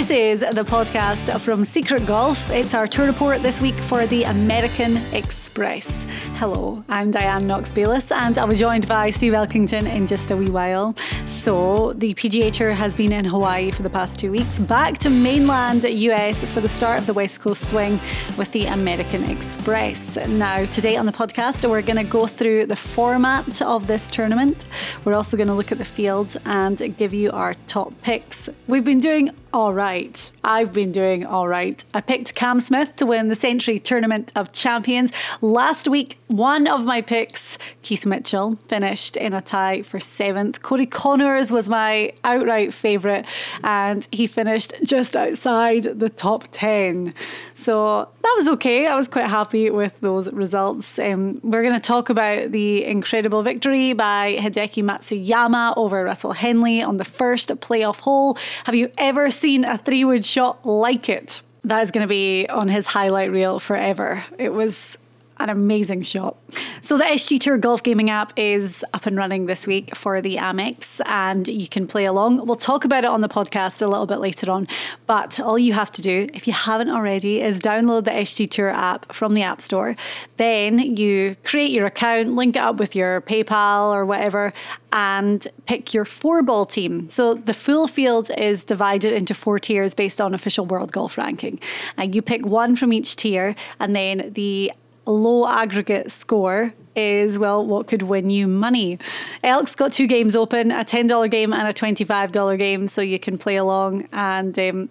This is the podcast from Secret Golf. It's our tour report this week for the American Express. Hello, I'm Diane Knox Bayliss, and I'll be joined by Steve Elkington in just a wee while. So, the PGA Tour has been in Hawaii for the past two weeks, back to mainland US for the start of the West Coast swing with the American Express. Now, today on the podcast, we're going to go through the format of this tournament. We're also going to look at the field and give you our top picks. We've been doing all right. I've been doing all right. I picked Cam Smith to win the Sentry Tournament of Champions. Last week, one of my picks, Keith Mitchell, finished in a tie for seventh. Corey Conners was my outright favourite, and he finished just outside the top 10. So that was okay. I was quite happy with those results. Um, we're going to talk about the incredible victory by Hideki Matsuyama over Russell Henley on the first playoff hole. Have you ever seen a three wood shot like it. That is going to be on his highlight reel forever. It was an amazing shot. So the SG Tour Golf Gaming app is up and running this week for the Amex and you can play along. We'll talk about it on the podcast a little bit later on, but all you have to do if you haven't already is download the SG Tour app from the App Store. Then you create your account, link it up with your PayPal or whatever and pick your four ball team. So the full field is divided into four tiers based on official world golf ranking. And you pick one from each tier and then the low aggregate score is well what could win you money. Elk's got two games open, a $10 game and a $25 game, so you can play along. And um,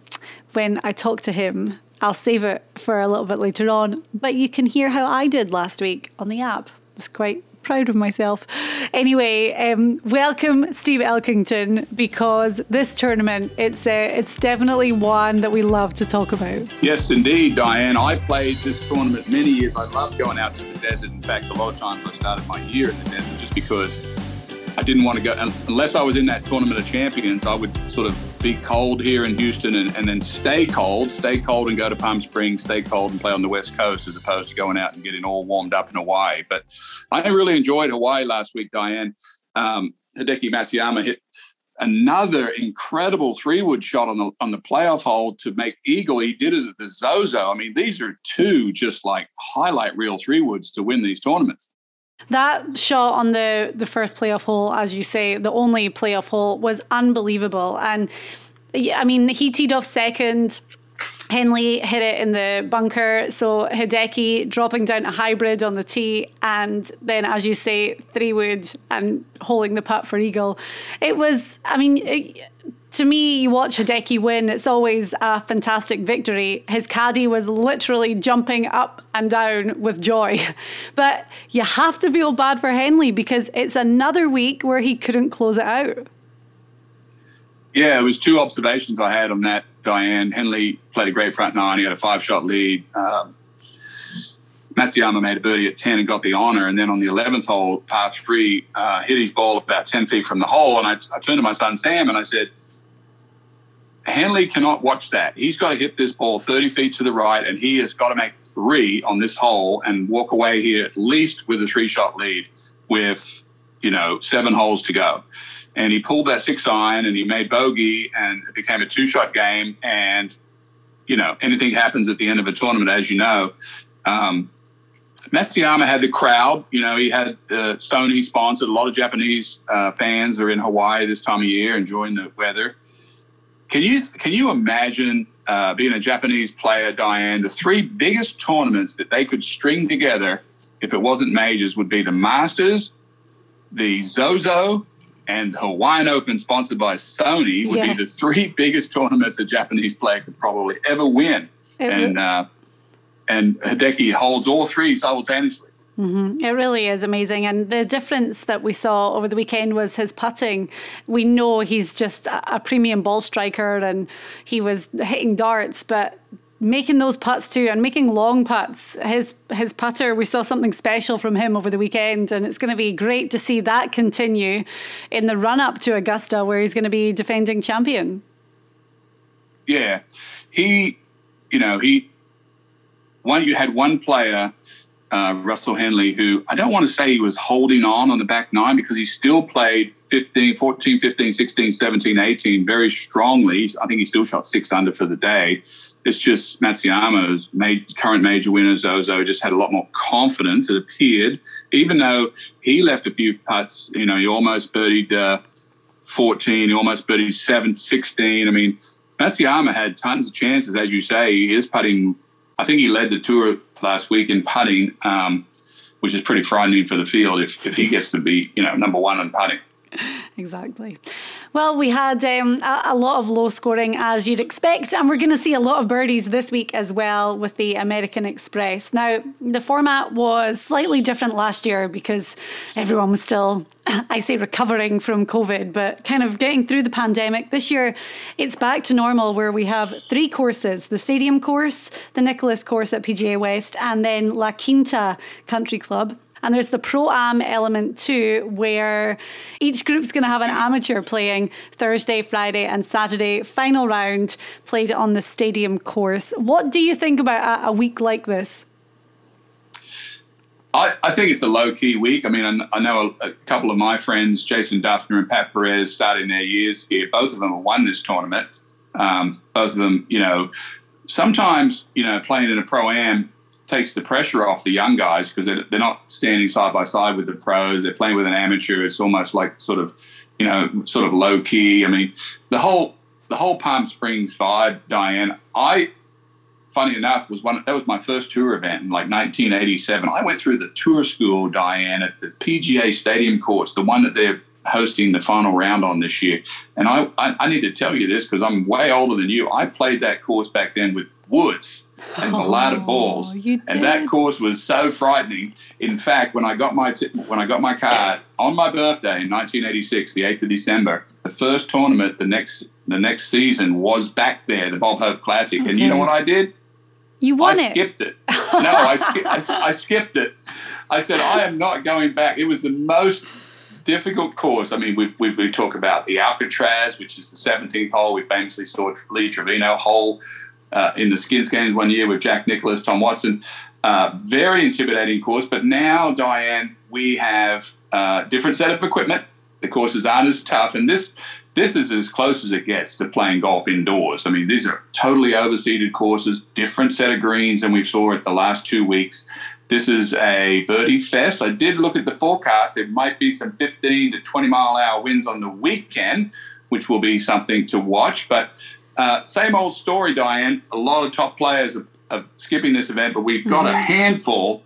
when I talk to him, I'll save it for a little bit later on. But you can hear how I did last week on the app. It was quite proud of myself. Anyway, um, welcome Steve Elkington because this tournament it's uh, it's definitely one that we love to talk about. Yes, indeed, Diane. I played this tournament many years. I love going out to the desert. In fact, a lot of times I started my year in the desert just because I didn't want to go unless I was in that tournament of champions. I would sort of be cold here in Houston and, and then stay cold, stay cold and go to Palm Springs, stay cold and play on the West Coast as opposed to going out and getting all warmed up in Hawaii. But I really enjoyed Hawaii last week, Diane. Um, Hideki Matsuyama hit another incredible three wood shot on the on the playoff hole to make eagle. He did it at the Zozo. I mean, these are two just like highlight reel three woods to win these tournaments. That shot on the the first playoff hole, as you say, the only playoff hole, was unbelievable. And I mean, he teed off second. Henley hit it in the bunker. So Hideki dropping down a hybrid on the tee, and then, as you say, three wood and holding the putt for eagle. It was, I mean. It, to me, you watch Hideki win, it's always a fantastic victory. His caddy was literally jumping up and down with joy. But you have to feel bad for Henley because it's another week where he couldn't close it out. Yeah, it was two observations I had on that, Diane. Henley played a great front nine. He had a five shot lead. Um, Matsuyama made a birdie at 10 and got the honor. And then on the 11th hole, par three, uh, hit his ball about 10 feet from the hole. And I, I turned to my son Sam and I said, Henley cannot watch that. He's got to hit this ball 30 feet to the right, and he has got to make three on this hole and walk away here at least with a three shot lead with, you know, seven holes to go. And he pulled that six iron and he made bogey, and it became a two shot game. And, you know, anything happens at the end of a tournament, as you know. Um, Matsuyama had the crowd. You know, he had uh, Sony sponsored. A lot of Japanese uh, fans are in Hawaii this time of year, enjoying the weather. Can you can you imagine uh, being a Japanese player, Diane? The three biggest tournaments that they could string together, if it wasn't majors, would be the Masters, the Zozo, and the Hawaiian Open, sponsored by Sony, would yeah. be the three biggest tournaments a Japanese player could probably ever win. It and uh, and Hideki holds all three simultaneously. Mm-hmm. It really is amazing. And the difference that we saw over the weekend was his putting. We know he's just a premium ball striker and he was hitting darts, but making those putts too and making long putts his his putter we saw something special from him over the weekend and it's going to be great to see that continue in the run up to Augusta where he's going to be defending champion yeah he you know he one you had one player uh, Russell Henley, who I don't want to say he was holding on on the back nine because he still played 15, 14, 15, 16, 17, 18 very strongly. I think he still shot six under for the day. It's just Matsuyama's made current major winner Zozo just had a lot more confidence. It appeared, even though he left a few putts. You know, he almost birdied uh, 14, he almost birdied 7, 16. I mean, Matsuyama had tons of chances, as you say. He is putting I think he led the tour last week in putting, um, which is pretty frightening for the field if, if he gets to be, you know, number one in putting. Exactly. Well, we had um, a, a, lot of low scoring as you'd expect, and we're going to see a lot of birdies this week as well with the American Express. Now, the format was slightly different last year because everyone was still, I say, recovering from COVID, but kind of getting through the pandemic. This year, it's back to normal where we have three courses the Stadium course, the Nicklaus course at PGA West, and then La Quinta Country Club. And there's the pro am element too, where each group's going to have an amateur playing Thursday, Friday, and Saturday. Final round played on the stadium course. What do you think about a, week like this? I, I, think it's a low key week. I mean, I, I know a, a, couple of my friends, Jason Dufner and Pat Perez, starting their years here. Both of them have won this tournament. Um, both of them, you know, sometimes, you know, playing in a pro am, takes the pressure off the young guys because they're, they're not standing side by side with the pros. They're playing with an amateur. It's almost like sort of, you know, sort of low key. I mean, the whole the whole Palm Springs vibe, Diane. I, funny enough, was one that was my first tour event in like 1987. I went through the tour school, Diane, at the PGA Stadium course, the one that they're hosting the final round on this year. And I, I, I need to tell you this because I'm way older than you. I played that course back then with Woods and oh, Balata balls, and that course was so frightening. In fact, when I got my t- when I got my card on my birthday in 1986, the 8th of December, the first tournament the next the next season was back there, the Bob Hope Classic, okay. and you know what I did? You won I it. skipped it. No, I, sk- I, I skipped it. I said I am not going back. It was the most difficult course. I mean, we, we, we, talk about the Alcatraz, which is the 17th hole. We famously saw Lee Trevino hole uh, in the Skins games one year with Jack Nicklaus, Tom Watson. Uh, very intimidating course, but now, Diane, we have a different set of equipment. The courses aren't as tough, and this this is as close as it gets to playing golf indoors. I mean, these are totally overseeded courses, different set of greens than we saw at the last two weeks. This is a birdie fest. I did look at the forecast. There might be some 15 to 20 mile an hour winds on the weekend, which will be something to watch. But uh, same old story, Diane. A lot of top players are, are skipping this event, but we've got a handful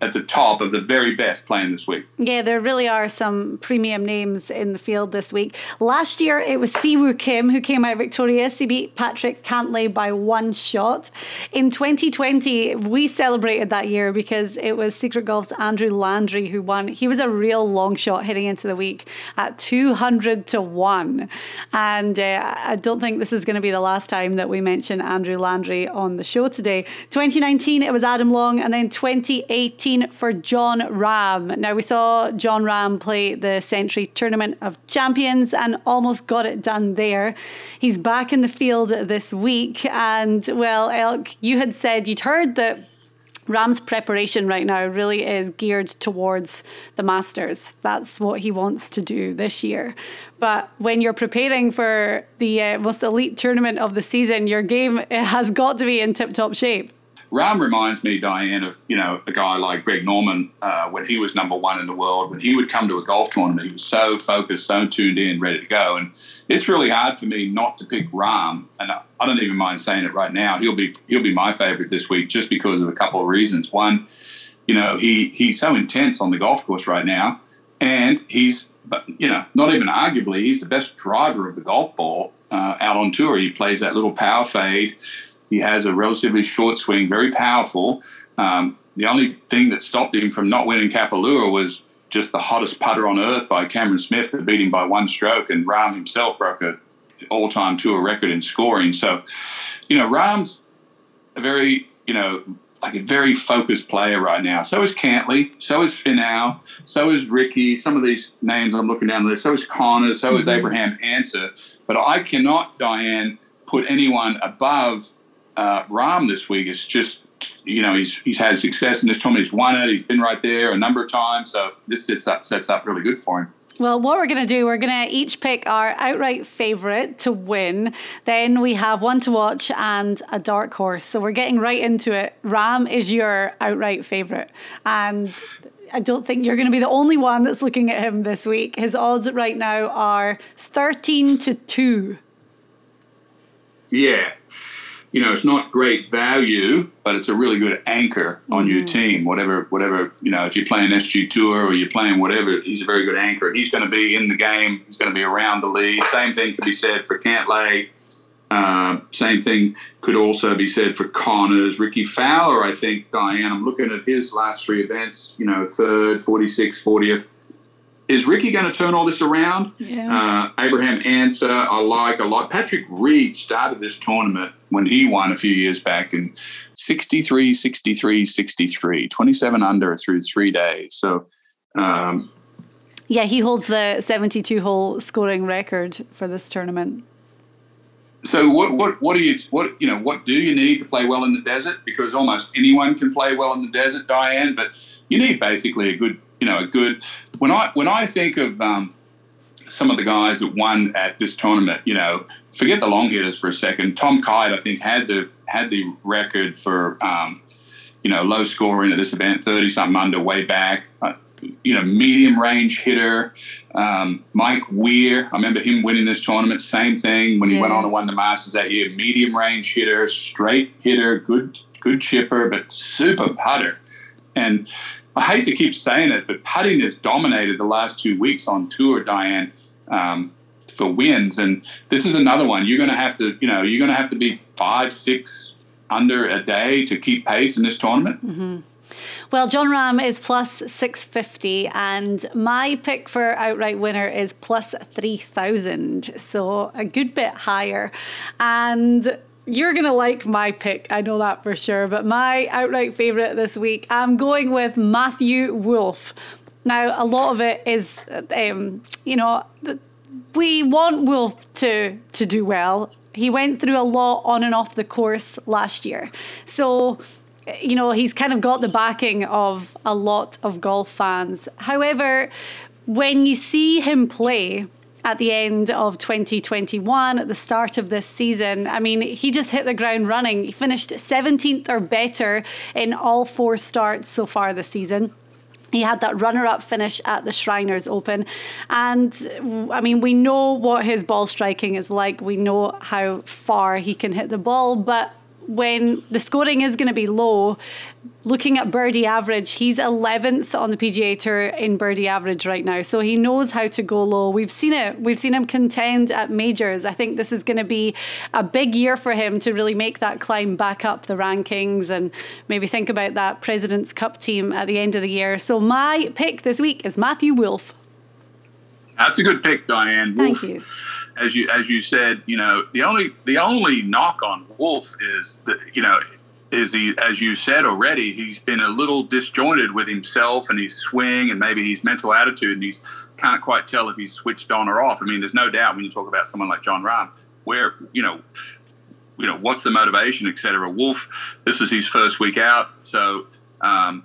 at the top of the very best playing this week. Yeah, there really are some premium names in the field this week. Last year, it was Siwoo Kim who came out victorious. He beat Patrick Cantlay by one shot. In 2020, we celebrated that year because it was Secret Golf's Andrew Landry who won. He was a real long shot heading into the week at 200 to 1. And uh, I don't think this is going to be the last time that we mention Andrew Landry on the show today. 2019, it was Adam Long, and then 2018, for Jon Rahm. Now, we saw Jon Rahm play the Sentry Tournament of Champions and almost got it done there. He's back in the field this week. And, well, Elk, you had said you'd heard that Rahm's preparation right now really is geared towards the Masters. That's what he wants to do this year. But when you're preparing for the uh, most elite tournament of the season, your game has got to be in tip top shape. Rahm reminds me, Diane, of you know a guy like Greg Norman uh, when he was number one in the world. When he would come to a golf tournament, he was so focused, so tuned in, ready to go. And it's really hard for me not to pick Rahm, And I don't even mind saying it right now. He'll be he'll be my favorite this week just because of a couple of reasons. One, you know, he he's so intense on the golf course right now, and he's but you know not even arguably he's the best driver of the golf ball uh, out on tour. He plays that little power fade he has a relatively short swing, very powerful. Um, the only thing that stopped him from not winning Kapalua was just the hottest putter on earth by Cameron Smith that beat him by one stroke, and Rahm himself broke a all-time tour record in scoring. So, you know, Rahm's a very, you know, like a very focused player right now. So is Cantlay. so is Finau, so is Rickie. Some of these names I'm looking down there. So is Connor, so is mm-hmm. Abraham Ancer. But I cannot, Diane, put anyone above uh, Rahm this week is just you know he's he's had success in this tournament. He's won it. He's been right there a number of times. So this sets up sets up really good for him. Well, what we're going to do, we're going to each pick our outright favourite to win. Then we have one to watch and a dark horse. So we're getting right into it. Rahm is your outright favourite. And I don't think you're going to be the only one that's looking at him this week. His odds right now are 13 to 2. Yeah you know, it's not great value, but it's a really good anchor on mm-hmm. your team. Whatever, whatever, you know, if you're playing SG Tour or you're playing whatever, he's a very good anchor. He's going to be in the game. He's going to be around the lead. Same thing could be said for Cantlay. Uh, same thing could also be said for Conners. Rickie Fowler, I think, Diane, I'm looking at his last three events, you know, third, 46th, 40th is Rickie going to turn all this around? Yeah. Uh, Abraham Ancer, I like a lot. Patrick Reed started this tournament when he won a few years back in 63, 63, 63, 27 under through three days. So, um, yeah, he holds the 72 hole scoring record for this tournament. So what what what do you what you know what do you need to play well in the desert? Because almost anyone can play well in the desert, Diane. But you need basically a good you know, a good. When I when I think of um, some of the guys that won at this tournament, you know, forget the long hitters for a second. Tom Kite, I think, had the had the record for um, you know low scoring at this event, thirty something under, way back. Uh, you know, medium range hitter. Um, Mike Weir, I remember him winning this tournament. Same thing when he yeah. went on to win the Masters that year. Medium range hitter, straight hitter, good good chipper, but super putter. And I hate to keep saying it, but putting has dominated the last two weeks on tour, Diane, um, for wins. And this is another one. You're going to have to, you know, you're going to have to be five, six under a day to keep pace in this tournament. Mm-hmm. Well, Jon Rahm is plus 650, and my pick for outright winner is plus 3,000. So a good bit higher. And you're going to like my pick. I know that for sure. But my outright favourite this week, I'm going with Matthew Wolff. Now, a lot of it is, um, you know, we want Wolff to, to do well. He went through a lot on and off the course last year. So, you know, he's kind of got the backing of a lot of golf fans. However, when you see him play, at the end of 2021, at the start of this season. I mean, he just hit the ground running. He finished 17th or better in all four starts so far this season. He had that runner up finish at the Shriners Open. And I mean, we know what his ball striking is like. We know how far he can hit the ball, but when the scoring is going to be low, looking at birdie average, he's 11th on the PGA Tour in birdie average right now. So he knows how to go low. We've seen it. We've seen him contend at majors. I think this is going to be a big year for him to really make that climb back up the rankings and maybe think about that President's Cup team at the end of the year. So my pick this week is Matthew Wolff. That's a good pick, Diane. Thank you as you as you said, you know, the only the only knock on Wolff is that you know is he as you said already, he's been a little disjointed with himself and his swing and maybe his mental attitude, and he's can't quite tell if he's switched on or off. I mean, there's no doubt when you talk about someone like Jon Rahm, where you know. You know what's the motivation, et cetera. Wolff, this is his first week out, so um,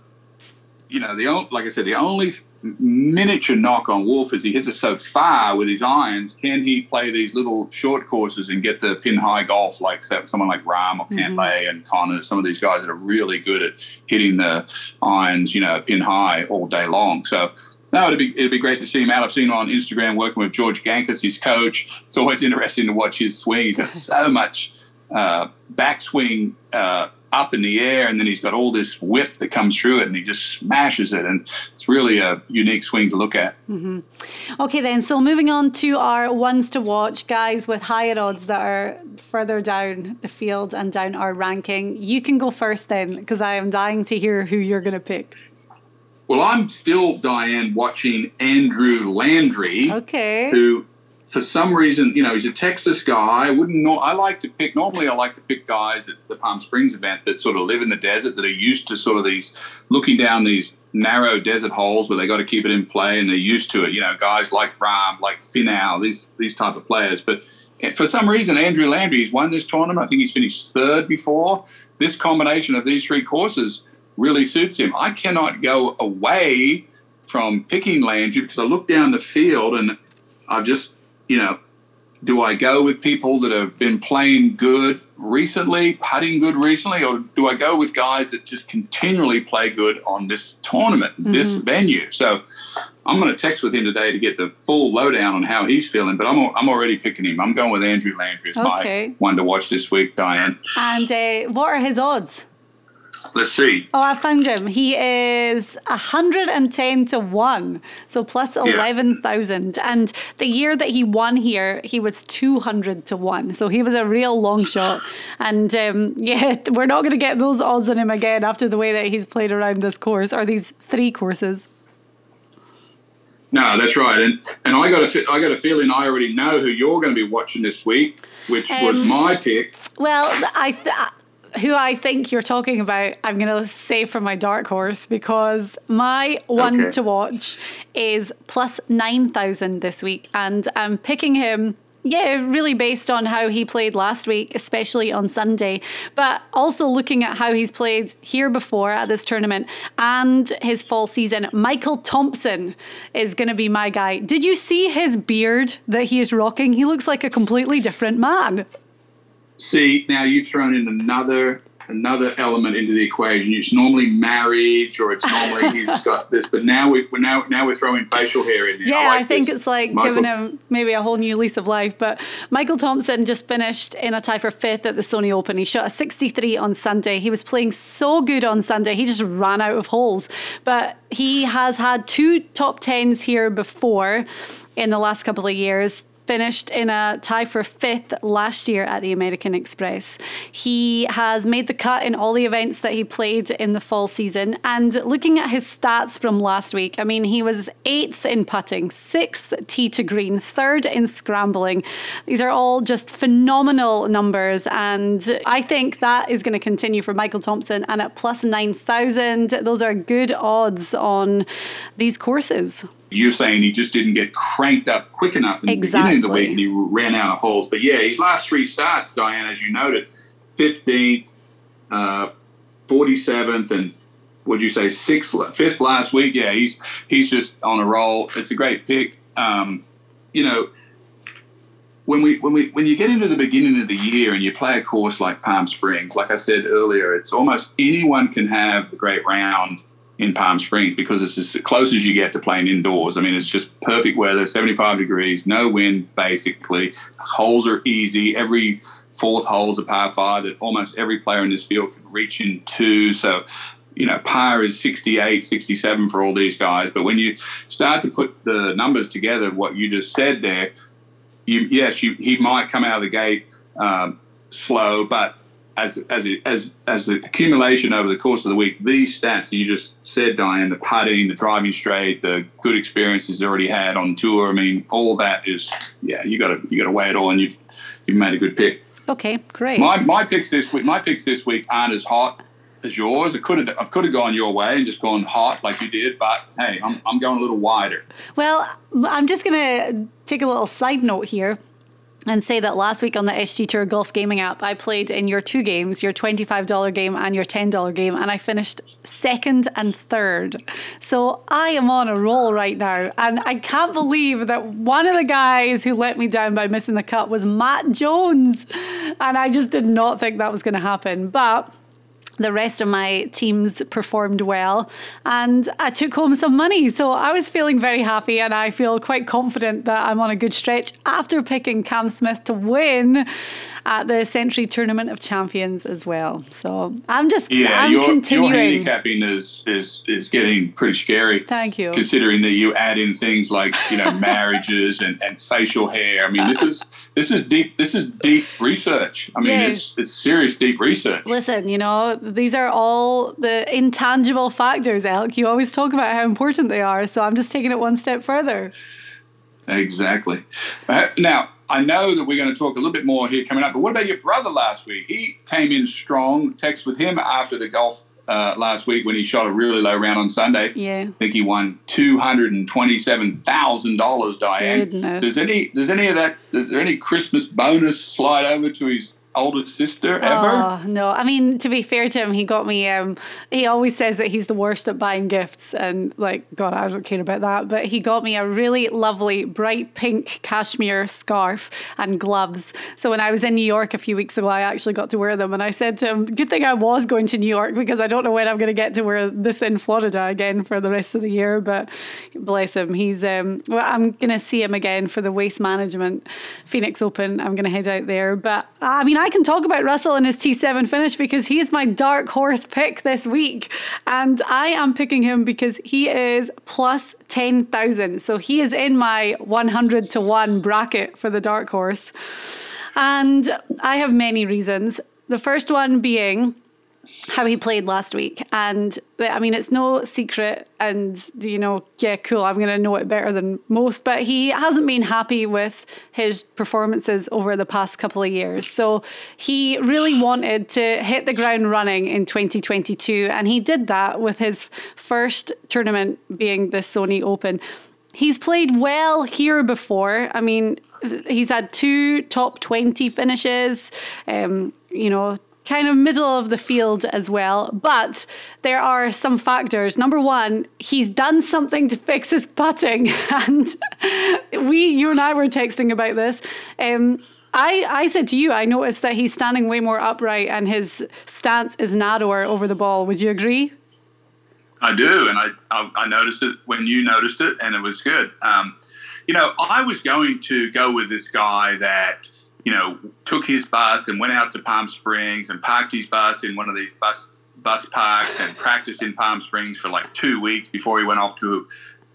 you know the only like I said, the only miniature knock on Wolff is he hits it so far with his irons. Can he play these little short courses and get the pin high golf like someone like Rahm or Cantlay mm-hmm. and Conners, some of these guys that are really good at hitting the irons, you know, pin high all day long. So no, it'd be it'd be great to see him out. I've seen him on Instagram working with George Gankas, his coach. It's always interesting to watch his swing. He's got so much uh, backswing uh, up in the air, and then he's got all this whip that comes through it, and he just smashes it, and it's really a unique swing to look at. Mm-hmm. Okay, then. So moving on to our ones to watch, guys with higher odds that are further down the field and down our ranking. You can go first, then, because I am dying to hear who you're going to pick. Well, I'm still Diane watching Andrew Landry. Okay. Who for some reason, you know, he's a Texas guy. I wouldn't know. I like to pick. Normally, I like to pick guys at the Palm Springs event that sort of live in the desert, that are used to sort of these looking down these narrow desert holes where they got to keep it in play, and they're used to it. You know, guys like Rahm, like Finau, these these type of players. But eh, for some reason, Andrew Landry, he's won this tournament. I think he's finished third before. This combination of these three courses really suits him. I cannot go away from picking Landry because I look down the field and I've just you know, do I go with people that have been playing good recently, putting good recently, or do I go with guys that just continually play good on this tournament, mm-hmm. this venue? So I'm going to text with him today to get the full lowdown on how he's feeling, but I'm, I'm already picking him. I'm going with Andrew Landry as okay. my one to watch this week, Diane. And uh, what are his odds? Let's see. Oh, I found him. He is 110 to 1, so plus 11,000. Yeah. And the year that he won here, he was 200 to 1. So he was a real long shot. And um, yeah, we're not going to get those odds on him again after the way that he's played around this course or these three courses. No, that's right, and and I got a I got a feeling I already know who you're going to be watching this week, which um, was my pick. Well, I th- who I think you're talking about, I'm going to say for my dark horse because my one okay. to watch is plus 9,000 this week. And I'm picking him yeah, really based on how he played last week, especially on Sunday, but also looking at how he's played here before at this tournament and his fall season. Michael Thompson is going to be my guy. Did you see his beard that he is rocking? He looks like a completely different man. See, now you've thrown in another another element into the equation. It's normally marriage, or it's normally he's got this, but now we, are now now we're throwing facial hair in there. Yeah, I, like I think this. it's like Michael. giving him maybe a whole new lease of life. But Michael Thompson just finished in a tie for fifth at the Sony Open. He shot a 63 on Sunday. He was playing so good on Sunday. He just ran out of holes, but he has had two top tens here before in the last couple of years finished in a tie for fifth last year at the American Express. He has made the cut in all the events that he played in the fall season. And looking at his stats from last week, I mean, he was eighth in putting, sixth tee to green, third in scrambling. These are all just phenomenal numbers. And I think that is going to continue for Michael Thompson. And at plus 9,000, those are good odds on these courses you're saying he just didn't get cranked up quick enough in exactly. the beginning of the week and he ran out of holes. But yeah, his last three starts, Diane, as you noted, 15th, uh, 47th, and would you say sixth, fifth last week? Yeah, he's he's just on a roll. It's a great pick. Um, you know, when we when we when you get into the beginning of the year and you play a course like Palm Springs, like I said earlier, it's almost anyone can have a great round in Palm Springs because it's as close as you get to playing indoors. I mean, it's just perfect weather, 75 degrees, no wind, basically. Holes are easy. Every fourth hole is a par five that almost every player in this field can reach in two. So, you know, par is 68, 67 for all these guys. But when you start to put the numbers together, what you just said there, you, yes, you, he might come out of the gate um, slow, but as as as as the accumulation over the course of the week, these stats you just said, Diane, the putting, the driving straight, the good experiences already had on tour. I mean, all that is yeah, you got to you got to weigh it all, and you've you've made a good pick. Okay, great. My my picks this week, my picks this week aren't as hot as yours. I could have I could have gone your way and just gone hot like you did, but hey, I'm I'm going a little wider. Well, I'm just gonna take a little side note here and say that last week on the SG Tour Golf Gaming app, I played in your two games, your $25 game and your $10 game, and I finished second and third. So I am on a roll right now. And I can't believe that one of the guys who let me down by missing the cut was Matt Jones. And I just did not think that was going to happen. But the rest of my teams performed well and I took home some money. So I was feeling very happy and I feel quite confident that I'm on a good stretch after picking Cam Smith to win at the Sentry Tournament of Champions as well. So I'm just yeah, I'm your, continuing. your handicapping is is is getting pretty scary. Thank you. Considering that you add in things like you know marriages and, and facial hair. I mean, this is this is deep. This is deep research. I mean, Yeah. it's it's serious deep research. Listen, you know, these are all the intangible factors, Elk. You always talk about how important they are. So I'm just taking it one step further. Exactly. Uh, Now, I know that we're going to talk a little bit more here coming up, but what about your brother last week? He came in strong. Text with him after the golf uh, last week when he shot a really low round on Sunday. Yeah. I think he won two hundred and twenty-seven thousand dollars. Diane, Goodness. does any does any of that? Is there any Christmas bonus slide over to his older sister ever? Oh no! I mean, to be fair to him, he got me. Um, he always says that he's the worst at buying gifts, and like, God, I don't care about that. But he got me a really lovely bright pink cashmere scarf and gloves. So when I was in New York a few weeks ago, I actually got to wear them. And I said to him, "Good thing I was going to New York because I don't know when I'm going to get to wear this in Florida again for the rest of the year." But bless him, he's. Um, well, I'm going to see him again for the Waste Management Phoenix Open. I'm going to head out there, but I mean, I can talk about Russell and his T7 finish because he is my dark horse pick this week. And I am picking him because he is plus 10,000. So he is in my 100 to 1 bracket for the dark horse. And I have many reasons. The first one being how he played last week. And I mean, it's no secret, and you know, yeah, cool, I'm going to know it better than most, but he hasn't been happy with his performances over the past couple of years. So he really wanted to hit the ground running in 2022, and he did that with his first tournament being the Sony Open. He's played well here before. I mean, he's had two top 20 finishes, um, you know, kind of middle of the field as well. But there are some factors. Number one, he's done something to fix his putting. And we, you and I were texting about this. Um, I, I said to you, I noticed that he's standing way more upright and his stance is narrower over the ball. Would you agree? I do, and I, I I noticed it when you noticed it, and it was good. Um, you know, I was going to go with this guy that you know took his bus and went out to Palm Springs and parked his bus in one of these bus bus parks and practiced in Palm Springs for like two weeks before he went off to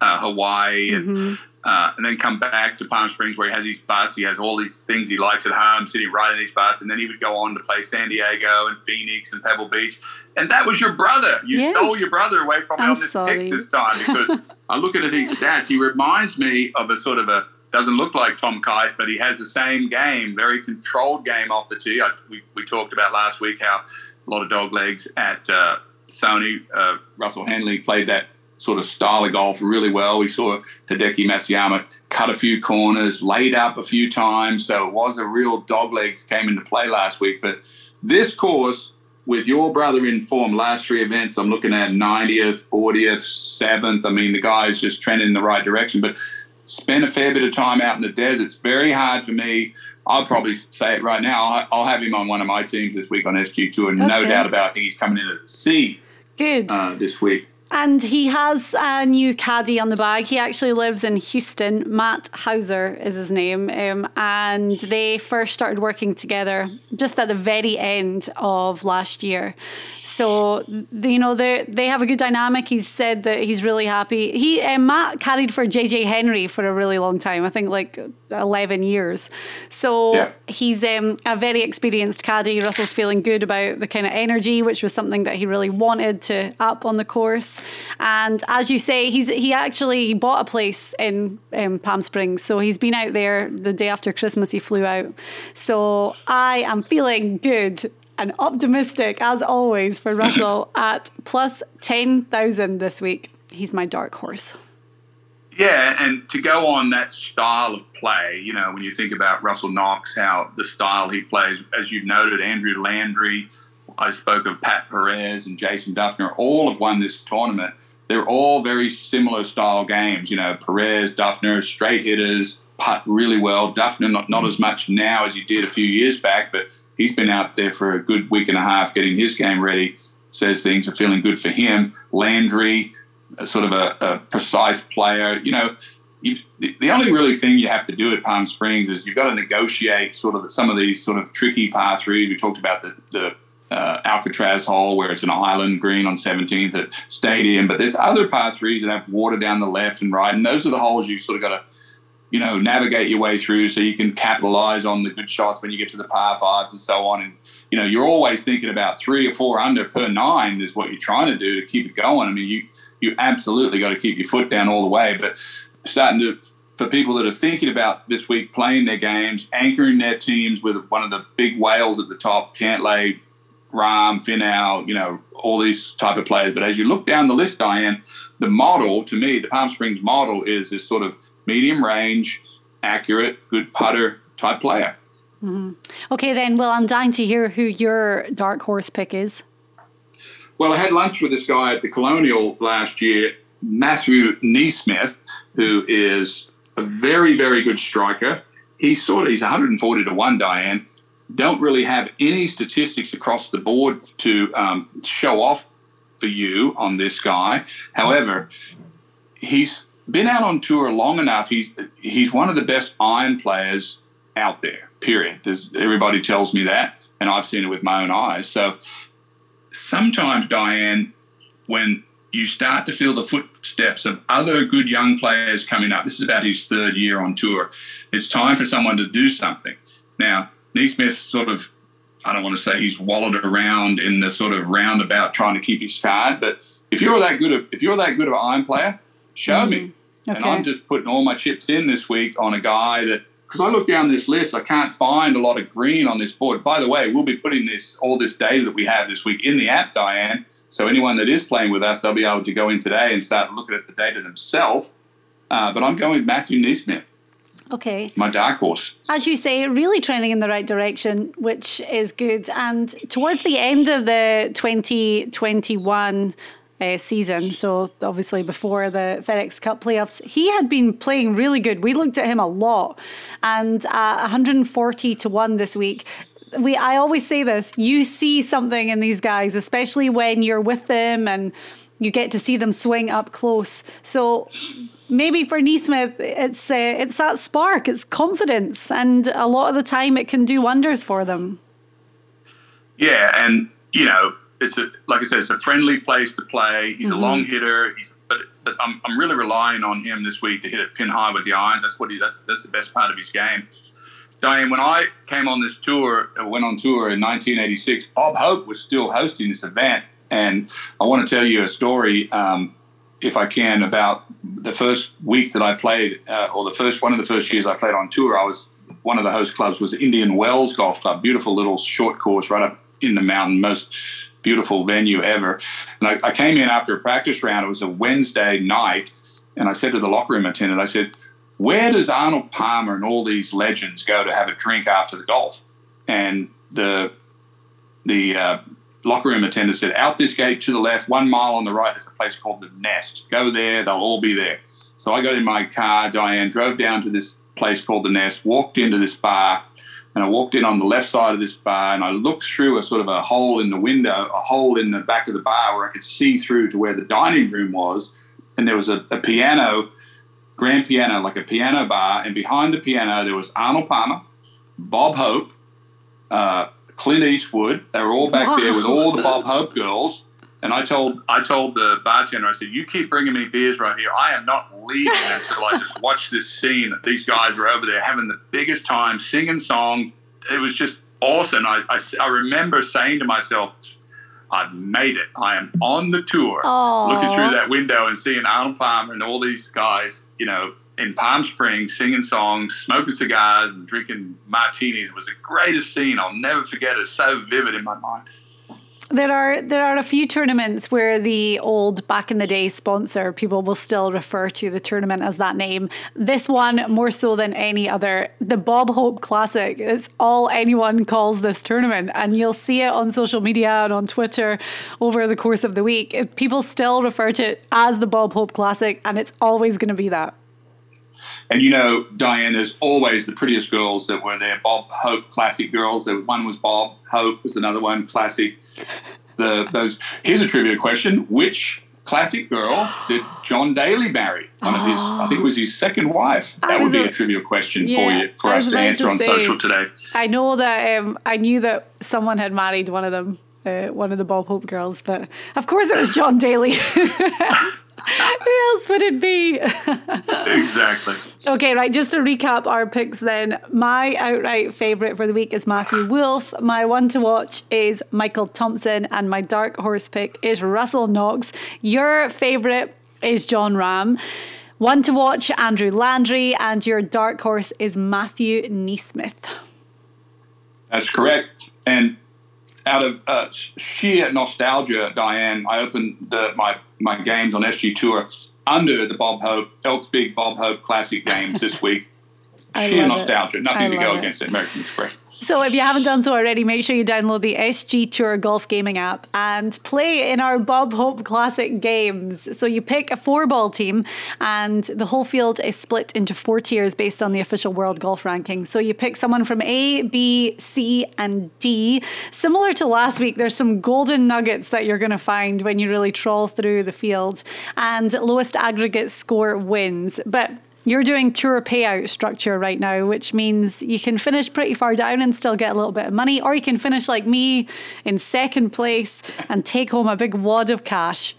uh, Hawaii and. Uh, and then come back to Palm Springs where he has his bus. He has all these things he likes at home, sitting right in his bus. And then he would go on to play San Diego and Phoenix and Pebble Beach. And that was your brother. You Yeah. stole your brother away from me I'm on this sorry. pick this time because I'm looking at his stats. He reminds me of a sort of a doesn't look like Tom Kite, but he has the same game, very controlled game off the tee. I, we, we talked about last week how a lot of dog legs at uh, Sony. Uh, Russell Henley played that sort of style of golf really well. We saw Hideki Matsuyama cut a few corners, laid up a few times. So it was a real dog legs came into play last week. But this course, with your brother in form, last three events, I'm looking at 90th, 40th, 7th. I mean, the guy's just trending in the right direction. But spent a fair bit of time out in the desert. It's very hard for me. I'll probably say it right now. I'll, I'll have him on one of my teams this week on SG Tour, and no doubt about it. I think he's coming in as a C Good. uh, this week. And he has a new caddy on the bag. He actually lives in Houston. Matt Hauser is his name. Um, and they first started working together just at the very end of last year. So, you know, they they have a good dynamic. He's said that he's really happy. He uh, Matt carried for JJ Henry for a really long time. I think like 11 years. So yeah. he's um, a very experienced caddy. Russell's feeling good about the kind of energy, which was something that he really wanted to up on the course. And as you say, he's he actually he bought a place in um, Palm Springs. So he's been out there the day after Christmas. He flew out. So I am feeling good and optimistic as always for Russell at plus 10,000 this week. He's my dark horse. Yeah, and to go on that style of play, you know, when you think about Russell Knox, how the style he plays, as you've noted, Andrew Landry, I spoke of Pat Perez and Jason Dufner, all have won this tournament. They're all very similar style games. You know, Perez, Dufner, straight hitters, putt really well. Dufner, not, not as much now as he did a few years back, but he's been out there for a good week and a half getting his game ready. Says things are feeling good for him. Landry, sort of a, a precise player. You know, the only really thing you have to do at Palm Springs is you've got to negotiate sort of some of these sort of tricky par three. We talked about the, the uh, Alcatraz hole where it's an island green on 17th at Stadium, but there's other par threes that have water down the left and right, and those are the holes you sort of got to you know, navigate your way through so you can capitalize on the good shots when you get to the par fives and so on. And, you know, you're always thinking about three or four under per nine is what you're trying to do to keep it going. I mean, you, you absolutely got to keep your foot down all the way. But starting to, for people that are thinking about this week playing their games, anchoring their teams with one of the big whales at the top, Cantlay, Rahm, Finau, you know, all these type of players. But as you look down the list, Diane, the model to me, the Palm Springs model is this sort of medium range, accurate, good putter type player. Mm-hmm. Okay, then. Well, I'm dying to hear who your dark horse pick is. Well, I had lunch with this guy at the Colonial last year, Matthew NeSmith, who is a very, very good striker. He's sort of he's 140 to one, Diane don't really have any statistics across the board to um, show off for you on this guy. However, he's been out on tour long enough. He's he's one of the best iron players out there. Period. There's, everybody tells me that, and I've seen it with my own eyes. So sometimes, Diane, when you start to feel the footsteps of other good young players coming up. This is about his third year on tour. It's time for someone to do something. Now, NeSmith sort of, I don't want to say he's wallowed around in the sort of roundabout trying to keep his card, but if you're that good, of, if you're that good of an iron player, show mm-hmm. me. Okay. And I'm just putting all my chips in this week on a guy that because I look down this list, I can't find a lot of green on this board. By the way, we'll be putting this all this data that we have this week in the app, Diane. So anyone that is playing with us, they'll be able to go in today and start looking at the data themselves. Uh, but I'm going with Matthew NeSmith. Okay. My dark horse. As you say, really trending in the right direction, which is good. And towards the end of the 2021 uh, season, so obviously before the FedEx Cup playoffs, he had been playing really good. We looked at him a lot, and uh, 140 to one this week. We, I always say this: you see something in these guys, especially when you're with them and you get to see them swing up close. So maybe for NeSmith, it's uh, it's that spark, it's confidence, and a lot of the time it can do wonders for them. Yeah, and you know, it's a like I said, it's a friendly place to play. He's mm-hmm. a long hitter. He's, but but I'm, I'm really relying on him this week to hit it pin high with the irons. That's what he that's that's the best part of his game. Diane, when I came on this tour, uh, went on tour in 1986, Bob Hope was still hosting this event. And I want to tell you a story. Um, if I can, about the first week that I played, uh, or the first one of the first years I played on tour. I was one of the host clubs was Indian Wells Golf Club, beautiful little short course right up in the mountain, most beautiful venue ever. And I, I came in after a practice round. It was a Wednesday night, and I said to the locker room attendant, I said, "Where does Arnold Palmer and all these legends go to have a drink after the golf?" And the the uh, locker room attendant said, out this gate to the left, one mile on the right is a place called the Nest. Go there, they'll all be there. So I got in my car, Diane, drove down to this place called the Nest, walked into this bar. And I walked in on the left side of this bar and I looked through a sort of a hole in the window, a hole in the back of the bar where I could see through to where the dining room was. And there was a, a piano, grand piano, like a piano bar. And behind the piano, there was Arnold Palmer, Bob Hope, uh, Clint Eastwood. They were all back wow. there with all the Bob Hope girls. And I told I told the bartender, I said, "You keep bringing me beers right here. I am not leaving until I just watch this scene. These guys are over there having the biggest time, singing songs. It was just awesome. I, I, I remember saying to myself, I've made it. I am on the tour, Aww. looking through that window and seeing Arnold Palmer and all these guys, you know, in Palm Springs singing songs, smoking cigars, and drinking martinis. Was the greatest scene. I'll never forget it. It's so vivid in my mind. There are there are a few tournaments where the old back in the day sponsor people will still refer to the tournament as that name. This one more so than any other, the Bob Hope Classic. It's all anyone calls this tournament, and you'll see it on social media and on Twitter over the course of the week. People still refer to it as the Bob Hope Classic, and it's always going to be that. And you know, Diane, there's always the prettiest girls that were there. Bob Hope classic girls. There, One was Bob Hope, was another one classic. The those. Here's a trivia question: Which classic girl did John Daly marry? One of his, I think, it was his second wife. That would be a, a trivia question yeah, for you for us to answer to on say, social today. I know that um, I knew that someone had married one of them uh, one of the Bob Hope girls, but of course it was John Daly. Who else would it be? exactly. Okay, right. Just to recap our picks then. My outright favourite for the week is Matthew Wolff. My one to watch is Michael Thompson. And my dark horse pick is Russell Knox. Your favourite is Jon Rahm. One to watch, Andrew Landry. And your dark horse is Matthew NeSmith. That's correct. And out of uh, sheer nostalgia, Diane, I opened the, my my games on SG Tour under the Bob Hope Elks Big Bob Hope Classic games this week. sheer nostalgia, it. nothing I to go it. against the American Express. So if you haven't done so already, make sure you download the SG Tour Golf Gaming app and play in our Bob Hope Classic games. So you pick a four ball team, and the whole field is split into four tiers based on the official world golf ranking. So you pick someone from A, B, C, and D. Similar to last week, there's some golden nuggets that you're going to find when you really trawl through the field, and lowest aggregate score wins. But you're doing tour payout structure right now, which means you can finish pretty far down and still get a little bit of money, or you can finish like me in second place and take home a big wad of cash.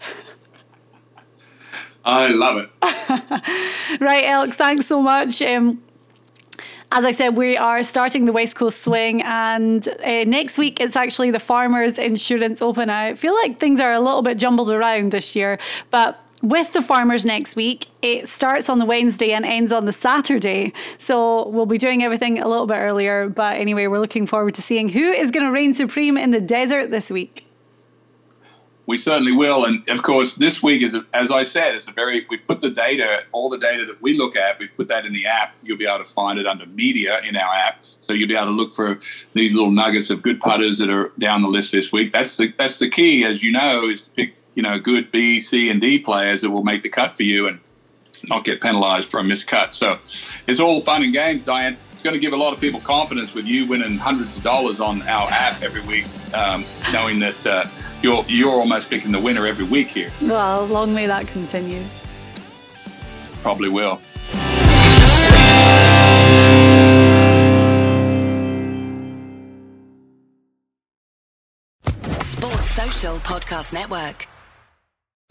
I love it. right, Elk, thanks so much. Um, as I said, we are starting the West Coast Swing, and uh, next week it's actually the Farmers Insurance Open. I feel like things are a little bit jumbled around this year, but with the farmers next week. It starts on the Wednesday and ends on the Saturday. So we'll be doing everything a little bit earlier. But anyway, we're looking forward to seeing who is going to reign supreme in the desert this week. We certainly will. And of course, this week is, as I said, it's a very, we put the data, all the data that we look at, we put that in the app. You'll be able to find it under media in our app. So you'll be able to look for these little nuggets of good putters that are down the list this week. That's the, that's the key, as you know, is to pick you know, good B, C, and D players that will make the cut for you and not get penalised for a missed cut. So it's all fun and games, Diane. It's going to give a lot of people confidence with you winning hundreds of dollars on our app every week, um, knowing that uh, you're you're almost picking the winner every week here. Well, long may that continue. Probably will. Sports Social Podcast Network.